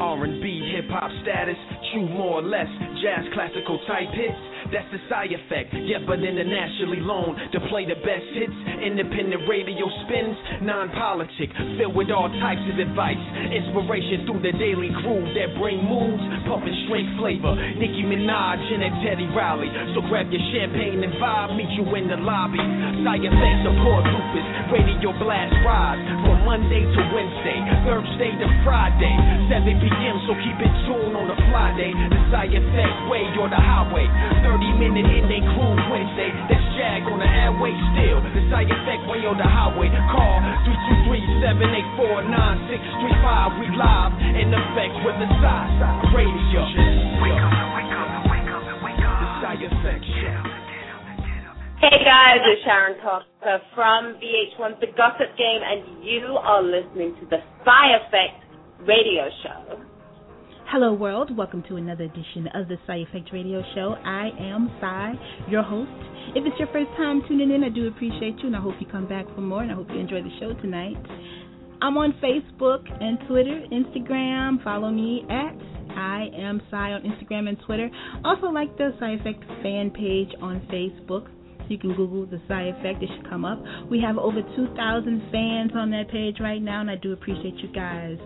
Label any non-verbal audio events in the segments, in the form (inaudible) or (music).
R&B, hip hop status, true more or less, jazz classical type hits. That's the side effect. Yeah, but internationally loaned to play the best hits. Independent radio spins, non-politic, filled with all types of advice. Inspiration through the daily groove that bring moods, pumping straight flavor. Nicki Minaj and a Teddy Riley. So grab your champagne and vibe, meet you in the lobby. Side effect support lupus, radio blast rise from Monday to Wednesday, Thursday to Friday, 7 p.m. So keep it tuned on the fly day. The side effect way or the highway. 30 minute in they cruise Wednesday. That's Jag on the airway still. The side effect way on the highway. Call 323-784-9635. We live in effect with the side radio. Wake up, wake up, wake up, wake up. The side effect show. Hey guys, it's Sharon Costa from VH1's The Gossip Game, and you are listening to the Sy Effect Radio Show. Hello, world. Welcome to another edition of the Sy Effect Radio Show. I am Sy, your host. If it's your first time tuning in, I do appreciate you, and I hope you come back for more, and I hope you enjoy the show tonight. I'm on Facebook and Twitter, Instagram. Follow me at I am Sy on Instagram and Twitter. Also, like the Sy Effect fan page on Facebook. You can Google the Sy Effect, it should come up. We have over 2,000 fans on that page right now, and I do appreciate you guys'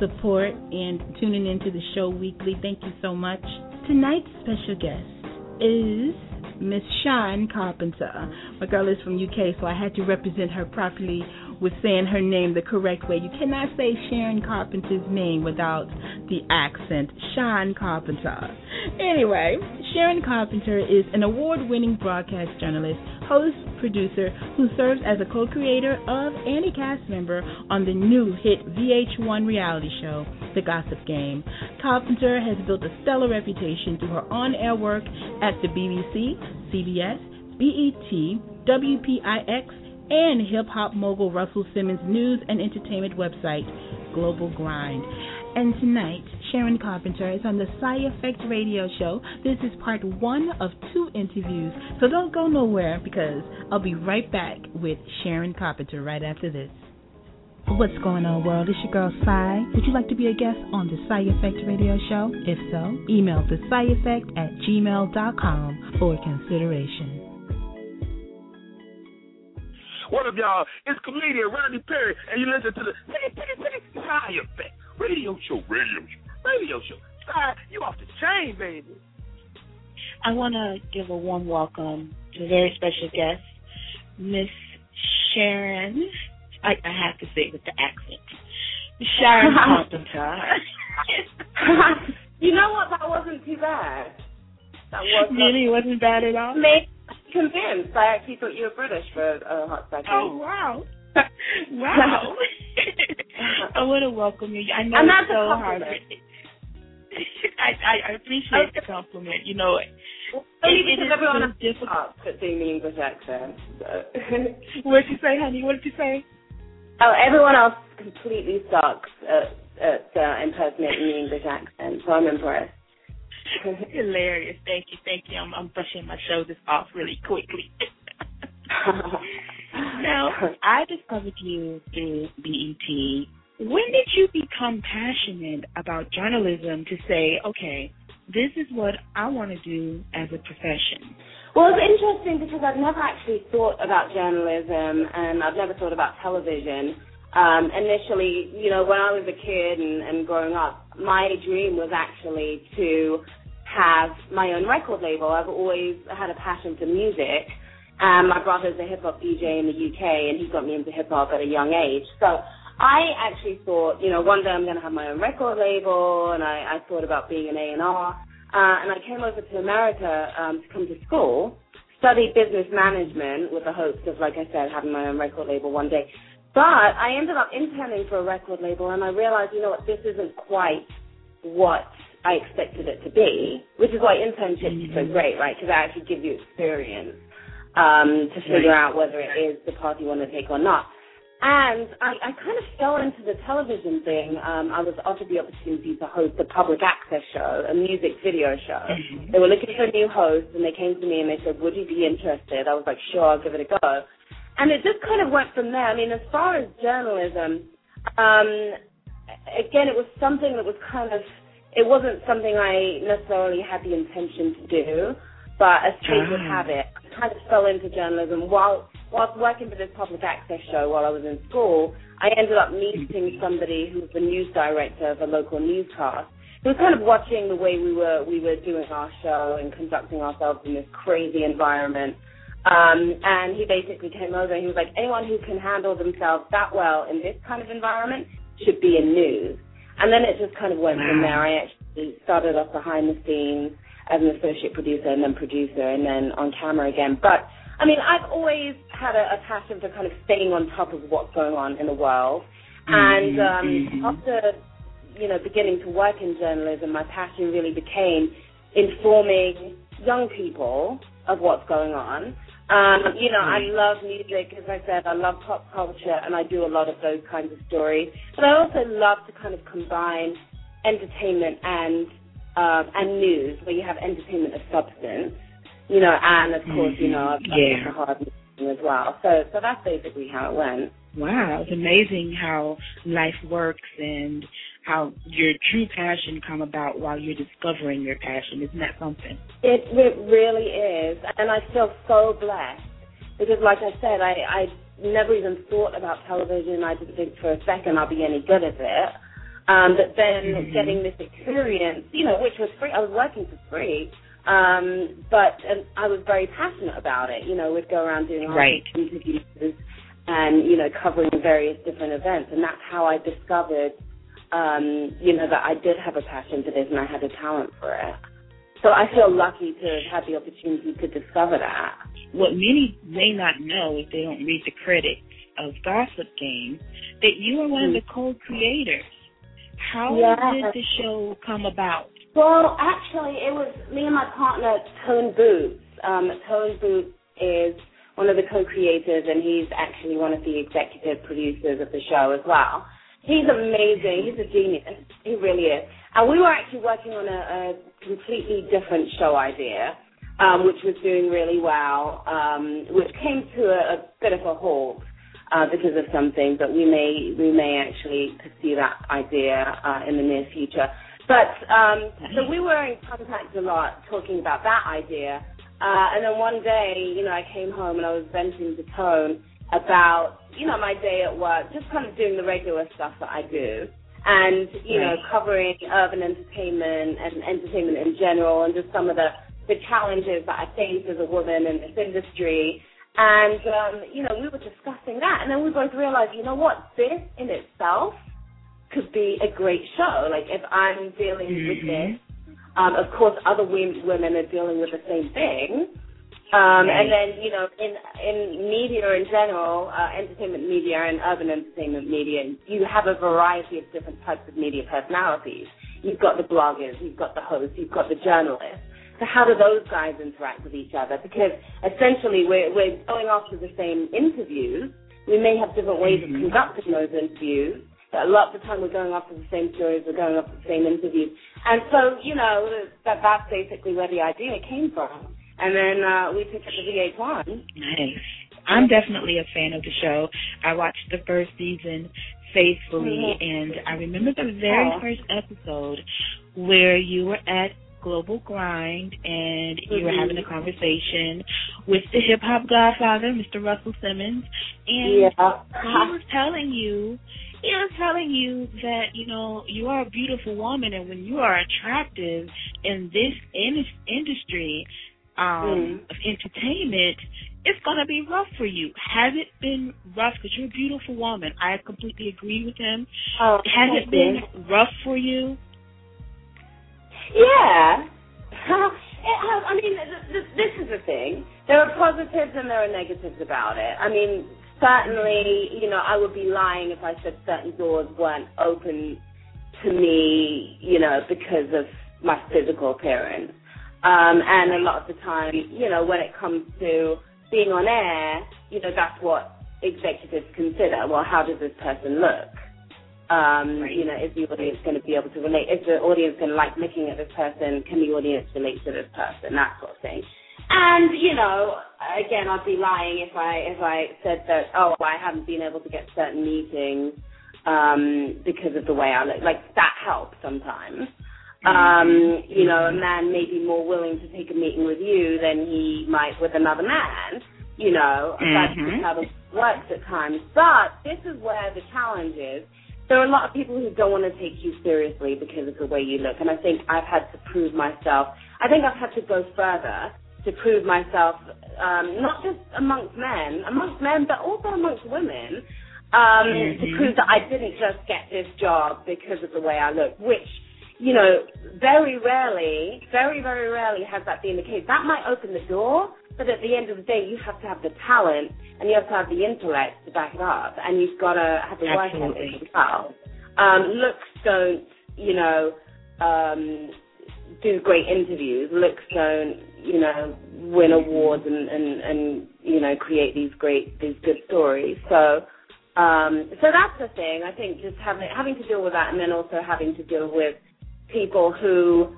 support and tuning into the show weekly. Thank you so much. Tonight's special guest is Miss Sharon Carpenter. My girl is from UK, so I had to represent her properly with saying her name the correct way. You cannot say Sharon Carpenter's name without the accent. Sharon Carpenter. Anyway, Sharon Carpenter is an award winning broadcast journalist, host, producer who serves as a co creator of and a cast member on the new hit VH1 reality show, The Gossip Game. Carpenter has built a stellar reputation through her on air work at the BBC, CBS, BET, WPIX, and hip hop mogul Russell Simmons' news and entertainment website, Global Grind. And tonight, Sharon Carpenter is on the Sy Effect radio show. This is part one of two interviews, so don't go nowhere because I'll be right back with Sharon Carpenter right after this. What's going on, world? It's your girl, Sy. Would you like to be a guest on the Sy Effect radio show? If so, email the Effect at gmail.com for consideration. What up, y'all? It's comedian Rodney Perry, and you listen to the Sy Effect radio show, radio show, radio show. Sy, you off the chain, baby. I want to give a warm welcome to a very special guest, Miss Sharon. I, I have to say with the accent. Sharon (laughs) Carpenter. (laughs) you know what? That wasn't too bad. That wasn't really wasn't bad at all. Made convinced. I actually thought you were British for a hot second. Oh wow! (laughs) wow! (laughs) I want to welcome you. I know and it's so hard. (laughs) I, I appreciate okay. the compliment. You know, only it, because it everyone else difficult at doing the English accent. So. (laughs) what did you say, honey? What did you say? Oh, everyone else completely sucks at, at uh, impersonating the English accent, so I'm impressed. Hilarious. Thank you. Thank you. I'm, I'm brushing my shoulders off really quickly. now, I discovered you through BET. When did you become passionate about journalism to say, okay, this is what I want to do as a profession? Well, it's interesting because I've never actually thought about journalism and I've never thought about television. Um, initially, you know, when I was a kid and, and growing up, my dream was actually to have my own record label. I've always had a passion for music. Um, my brother's a hip hop DJ in the UK, and he got me into hip hop at a young age. So I actually thought, you know, one day I'm going to have my own record label, and I, I thought about being an A and R. Uh, and I came over to America um, to come to school, study business management with the hopes of, like I said, having my own record label one day. But I ended up interning for a record label, and I realized, you know what, this isn't quite what I expected it to be, which is why internships are so great, right? Because they actually give you experience um, to figure out whether it is the path you want to take or not. And I, I kind of fell into the television thing. Um, I was offered the opportunity to host a public access show, a music video show. Mm-hmm. They were looking for a new host, and they came to me and they said, "Would you be interested?" I was like, "Sure, I'll give it a go." And it just kind of went from there. I mean, as far as journalism, um, again, it was something that was kind of, it wasn't something I necessarily had the intention to do, but as fate would Ah. have it, I kind of fell into journalism while whilst working for this public access show while I was in school. I ended up meeting somebody who was the news director of a local newscast. Who was kind of watching the way we were we were doing our show and conducting ourselves in this crazy environment. Um, and he basically came over and he was like, anyone who can handle themselves that well in this kind of environment should be in news. And then it just kind of went from there. I actually started off behind the scenes as an associate producer and then producer and then on camera again. But I mean, I've always had a, a passion for kind of staying on top of what's going on in the world. And um, Mhm. after, you know, beginning to work in journalism, my passion really became informing young people of what's going on. Um, you know, I love music, as I said, I love pop culture, and I do a lot of those kinds of stories. But I also love to kind of combine entertainment and um, and news, where you have entertainment of substance, you know, and of course, you know, I've Yeah. hard as well. So, so that's basically how it went. Wow, it's amazing how life works and how your true passion come about while you're discovering your passion. Isn't that something? It, it really is, and I feel so blessed because, like I said, I, I never even thought about television. I didn't think for a second I'd be any good at it. Um, but then Mhm. getting this experience, you know, which was free, I was working for free, um, but and I was very passionate about it. You know, we'd go around doing Right. interviews and you know covering various different events, and that's how I discovered, um, you know, that I did have a passion for this and I had a talent for it. So I feel lucky to have had the opportunity to discover that. What many may not know if they don't read the credits of Gossip Game, that you are one of the co-creators. How Yes. did the show come about? Well, actually, it was me and my partner, Tone Boots. Um, Tone Boots is one of the co-creators, and he's actually one of the executive producers of the show as well. He's amazing. He's a genius. He really is. And we were actually working on a, a completely different show idea, um, which was doing really well, um, which came to a, a bit of a halt uh, because of something, but we may we may actually pursue that idea uh, in the near future. But um, so we were in contact a lot talking about that idea. Uh, and then one day, you know, I came home and I was venting to Tone about, you know, my day at work, just kind of doing the regular stuff that I do. And, you know, covering urban entertainment and entertainment in general and just some of the, the challenges that I face as a woman in this industry. And, um, you know, we were discussing that. And then we both realized, you know what, this in itself could be a great show. Like if I'm dealing with Mhm. this, um, of course other women, women are dealing with the same thing. Um. And then you know, in in media in general, uh, entertainment media and urban entertainment media, you have a variety of different types of media personalities. You've got the bloggers, you've got the hosts, you've got the journalists. So how do those guys interact with each other? Because essentially we're we're going after the same interviews. We may have different ways of conducting those interviews. But a lot of the time we're going after the same stories, we're going after the same interviews. And so, you know, that that's basically where the idea came from. And then uh, we took it to VH1. Nice. I'm definitely a fan of the show. I watched the first season faithfully, Mhm. and I remember the very first episode where you were at Global Grind and you were having a conversation with the hip hop godfather, Mr. Russell Simmons, and Yeah. he was telling you he was telling you that you know you are a beautiful woman and when you are attractive in this in- industry um Mm. of entertainment it's going to be rough for you has it been rough because you're a beautiful woman i completely agree with him Oh, has it been you. rough for you Yeah. (laughs) it has, I mean, th- th- this is the thing. There are positives and there are negatives about it. I mean, certainly, you know, I would be lying if I said certain doors weren't open to me, you know, because of my physical appearance. Um, and a lot of the time, you know, when it comes to being on air, you know, that's what executives consider. Well, how does this person look? Um, Right. You know, is the audience going to be able to relate? Is the audience going to like looking at this person? Can the audience relate to this person? That sort of thing. And you know, again, I'd be lying if I if I said that oh I haven't been able to get certain meetings um, because of the way I look. Like that helps sometimes. Um, you know, a man may be more willing to take a meeting with you than he might with another man. You know, that's Mhm. just how it works at times. But this is where the challenge is. There are a lot of people who don't want to take you seriously because of the way you look, and I think I've had to prove myself. I think I've had to go further to prove myself, um, not just amongst men, amongst men, but also amongst women, um, to Mhm. prove that I didn't just get this job because of the way I look, which, you know, very rarely, very, very rarely has that been the case. That might open the door, but at the end of the day, you have to have the talent and you have to have the intellect to back it up, and you've got to have the work ethic as well. Um, looks don't, you know, um, do great interviews. look don't, you know, win awards and, and, and you know, create these great, these good stories. So, um, so that's the thing. I think just having having to deal with that, and then also having to deal with people who,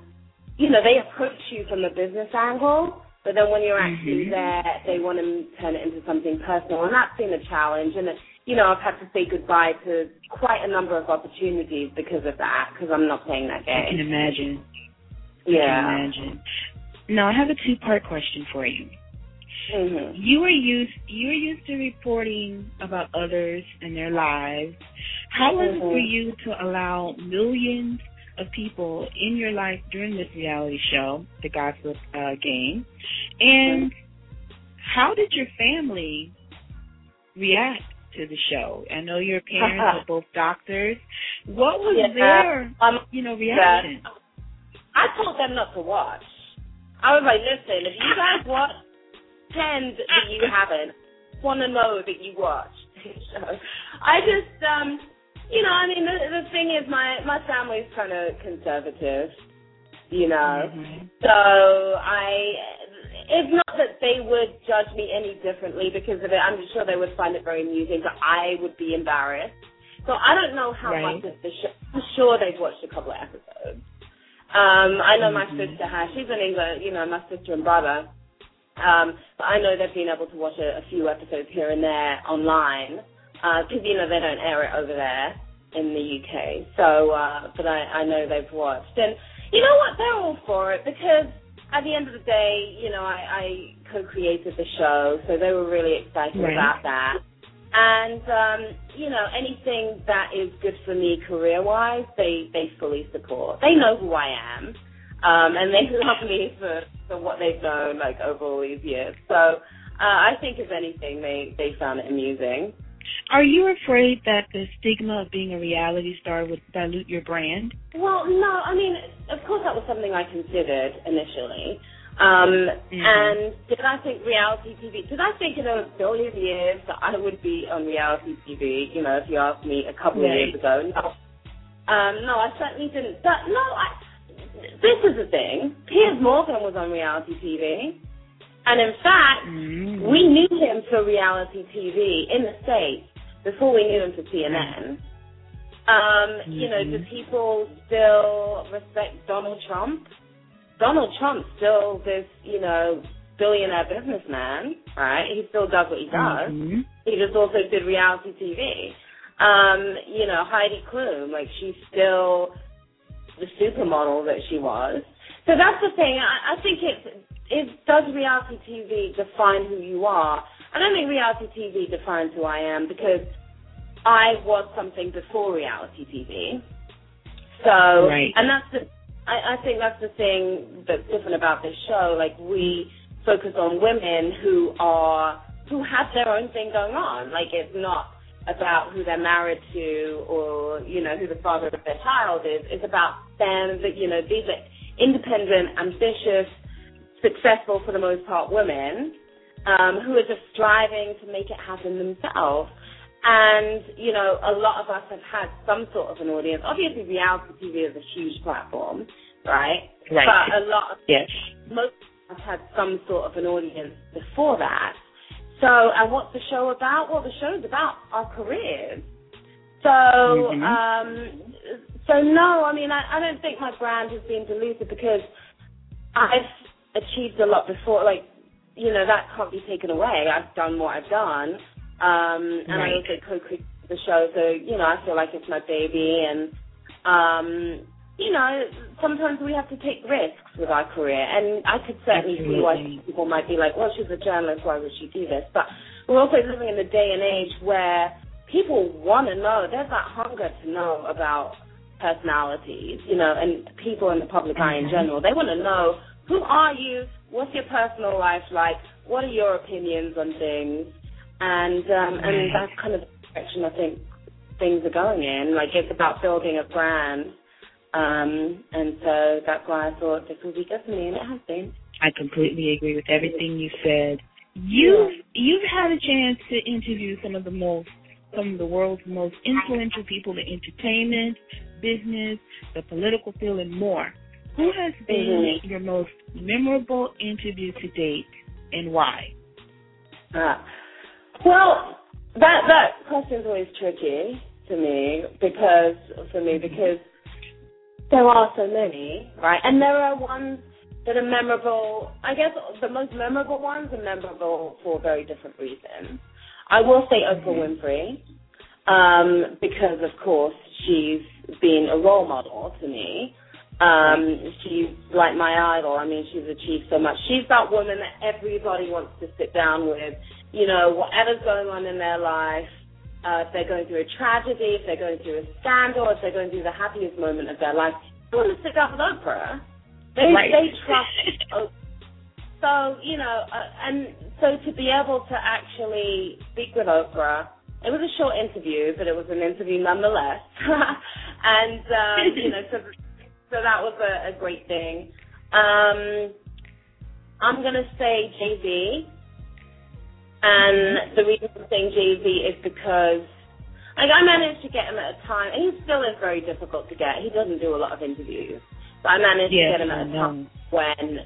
you know, they approach you from a business angle, but then when you're actually Mhm. there, they want to turn it into something personal, and that's been a challenge. And you know, I've had to say goodbye to quite a number of opportunities because of that, because I'm not playing that game. I can imagine. I Yeah. can imagine. Now I have a two part question for you. hmm You were used you were used to reporting about others and their lives. How was it for Mhm. you to allow millions of people in your life during this reality show, The Gossip uh, Game? And how did your family react to the show? I know your parents are (laughs) both doctors. What was Yeah. their Um, you know reaction? I told them not to watch. I was like, listen, if you guys watch, pretend that you haven't. Want to know that you watched. (laughs) so I just, um, you know, I mean, the, the thing is, my my family's kind of conservative, you know. Mhm. So I, it's not that they would judge me any differently because of it. I'm sure they would find it very amusing, but I would be embarrassed. So I don't know how Right. much of the show. I'm sure they've watched a couple of episodes. Um, I know my Mhm. sister has. She's in England, you know, my sister and brother. Um, but I know they've been able to watch a, a few episodes here and there online because you know they don't air it over there in the UK. So, uh, but I, I know they've watched, and you know what? They're all for it because at the end of the day, you know, I, I co-created the show, so they were really excited Right. about that. And um, you know, anything that is good for me career-wise, they they fully support. They know who I am, um, and they (laughs) love me for for what they've known like over all these years. So uh, I think, if anything, they they found it amusing. Are you afraid that the stigma of being a reality star would dilute your brand? Well, no, I mean, of course that was something I considered initially. Um, Mhm. And did I think reality TV? Did I think in a billion years that I would be on reality TV? You know, if you asked me a couple of Right. years ago, no. Um, no, I certainly didn't. But no, I, this is the thing. Piers Morgan was on reality TV, and in fact, Mm. we knew him for reality TV in the States before we knew him for CNN. Um, You know, do Mhm. people still respect Donald Trump? Donald Trump's still this, you know, billionaire businessman, right? He still does what he does. Mhm. He just also did reality TV. Um, you know, Heidi Klum, like she's still the supermodel that she was. So that's the thing. I, I think it it does reality TV define who you are. I don't think reality TV defines who I am because I was something before reality TV. So, Right. and that's the I, I think that's the thing that's different about this show. Like we focus on women who are who have their own thing going on. Like it's not about who they're married to or you know who the father of their child is. It's about them that you know these are independent, ambitious, successful for the most part women um, who are just striving to make it happen themselves. And, you know, a lot of us have had some sort of an audience. Obviously, reality TV is a huge platform, right? Right. But a lot of Yes. most of us had some sort of an audience before that. So, and what's the show about? Well, the show's about our careers. So, Mhm. um, so no, I mean, I, I don't think my brand has been diluted because I've achieved a lot before. Like, you know, that can't be taken away. I've done what I've done, um, and I also co-created the show, so you know I feel like it's my baby, and um, you know sometimes we have to take risks with our career, and I could certainly Absolutely. see why people might be like, well, she's a journalist, why would she do this? But we're also living in a day and age where people want to know. There's that hunger to know about personalities, you know, and people in the public eye in Mhm. general. They want to know who are you, what's your personal life like, what are your opinions on things, and um, and that's kind of the direction I think things are going in. Like it's about building a brand, um, and so that's why I thought this would be good for me, and it has been. I completely agree with everything you said. You've you've had a chance to interview some of the most some of the world's most influential people in entertainment, business, the political field, and more. Who has been Mhm. your most memorable interview to date, and why? Uh, well, that that question's always tricky to me because for me because there are so many, right? And there are ones that are memorable. I guess the most memorable ones are memorable for very different reasons. I will say Oprah Winfrey um, because, of course, she's been a role model to me. Um, she's like my idol. I mean, she's achieved so much. She's that woman that everybody wants to sit down with. You know, whatever's going on in their life, uh, if they're going through a tragedy, if they're going through a scandal, if they're going through the happiest moment of their life, they want to sit down with Oprah. They Right. they trust (laughs) Oprah. So you know, uh, and so to be able to actually speak with Oprah, it was a short interview, but it was an interview nonetheless. (laughs) and um, you know, so so that was a, a great thing. Um, I'm gonna say Jay Z, and the reason I'm saying Jay Z is because like I managed to get him at a time, and he still is very difficult to get. He doesn't do a lot of interviews, but I managed Yes, to get him at a time when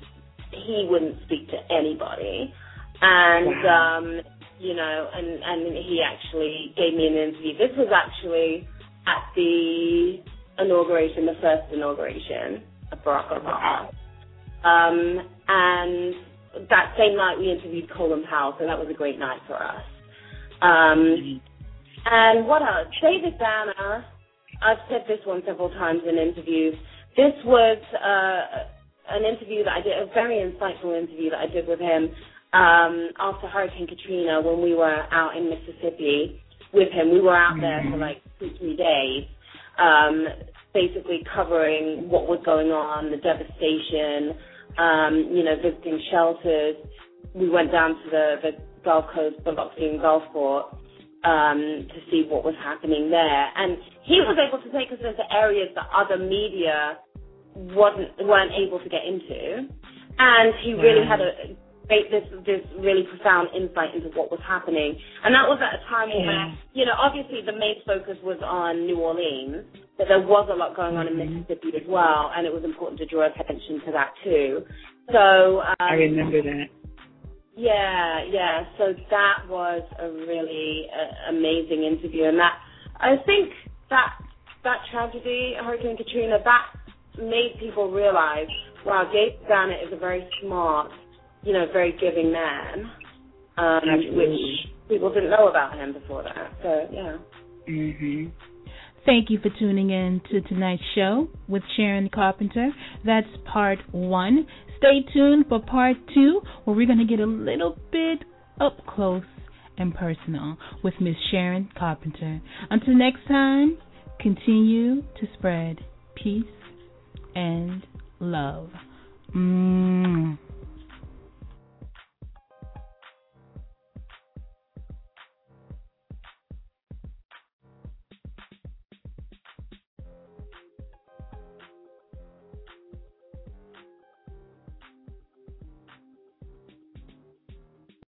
he wouldn't speak to anybody, and Wow. um, you know, and and he actually gave me an interview. This was actually at the inauguration, the first inauguration of Barack Obama. Um, and that same night we interviewed Colin Powell, so that was a great night for us. Um, and what else? David Banner, I've said this one several times in interviews. This was uh, an interview that I did, a very insightful interview that I did with him um, after Hurricane Katrina when we were out in Mississippi with him. We were out there for like two, three days, um, basically covering what was going on, the devastation, um, you know, visiting shelters. We went down to the, the Gulf Coast, Biloxi and Gulfport um, to see what was happening there. And he was able to take us into areas that other media wasn't weren't able to get into. And he really had a great this this really profound insight into what was happening. And that was at a time Yeah. when you know, obviously the main focus was on New Orleans, but there was a lot going on in Mhm. Mississippi as well, and it was important to draw attention to that too. So um, I remember that. yeah, yeah. So that was a really uh, amazing interview, and that I think that that tragedy, Hurricane Katrina, that made people realize, wow, Gabe Banner is a very smart, you know, very giving man, um, which people didn't know about him before that. So yeah. Mhm. Thank you for tuning in to tonight's show with Sharon Carpenter. That's part one. Stay tuned for part two, where we're going to get a little bit up close and personal with Miss Sharon Carpenter. Until next time, continue to spread peace and love. Mm.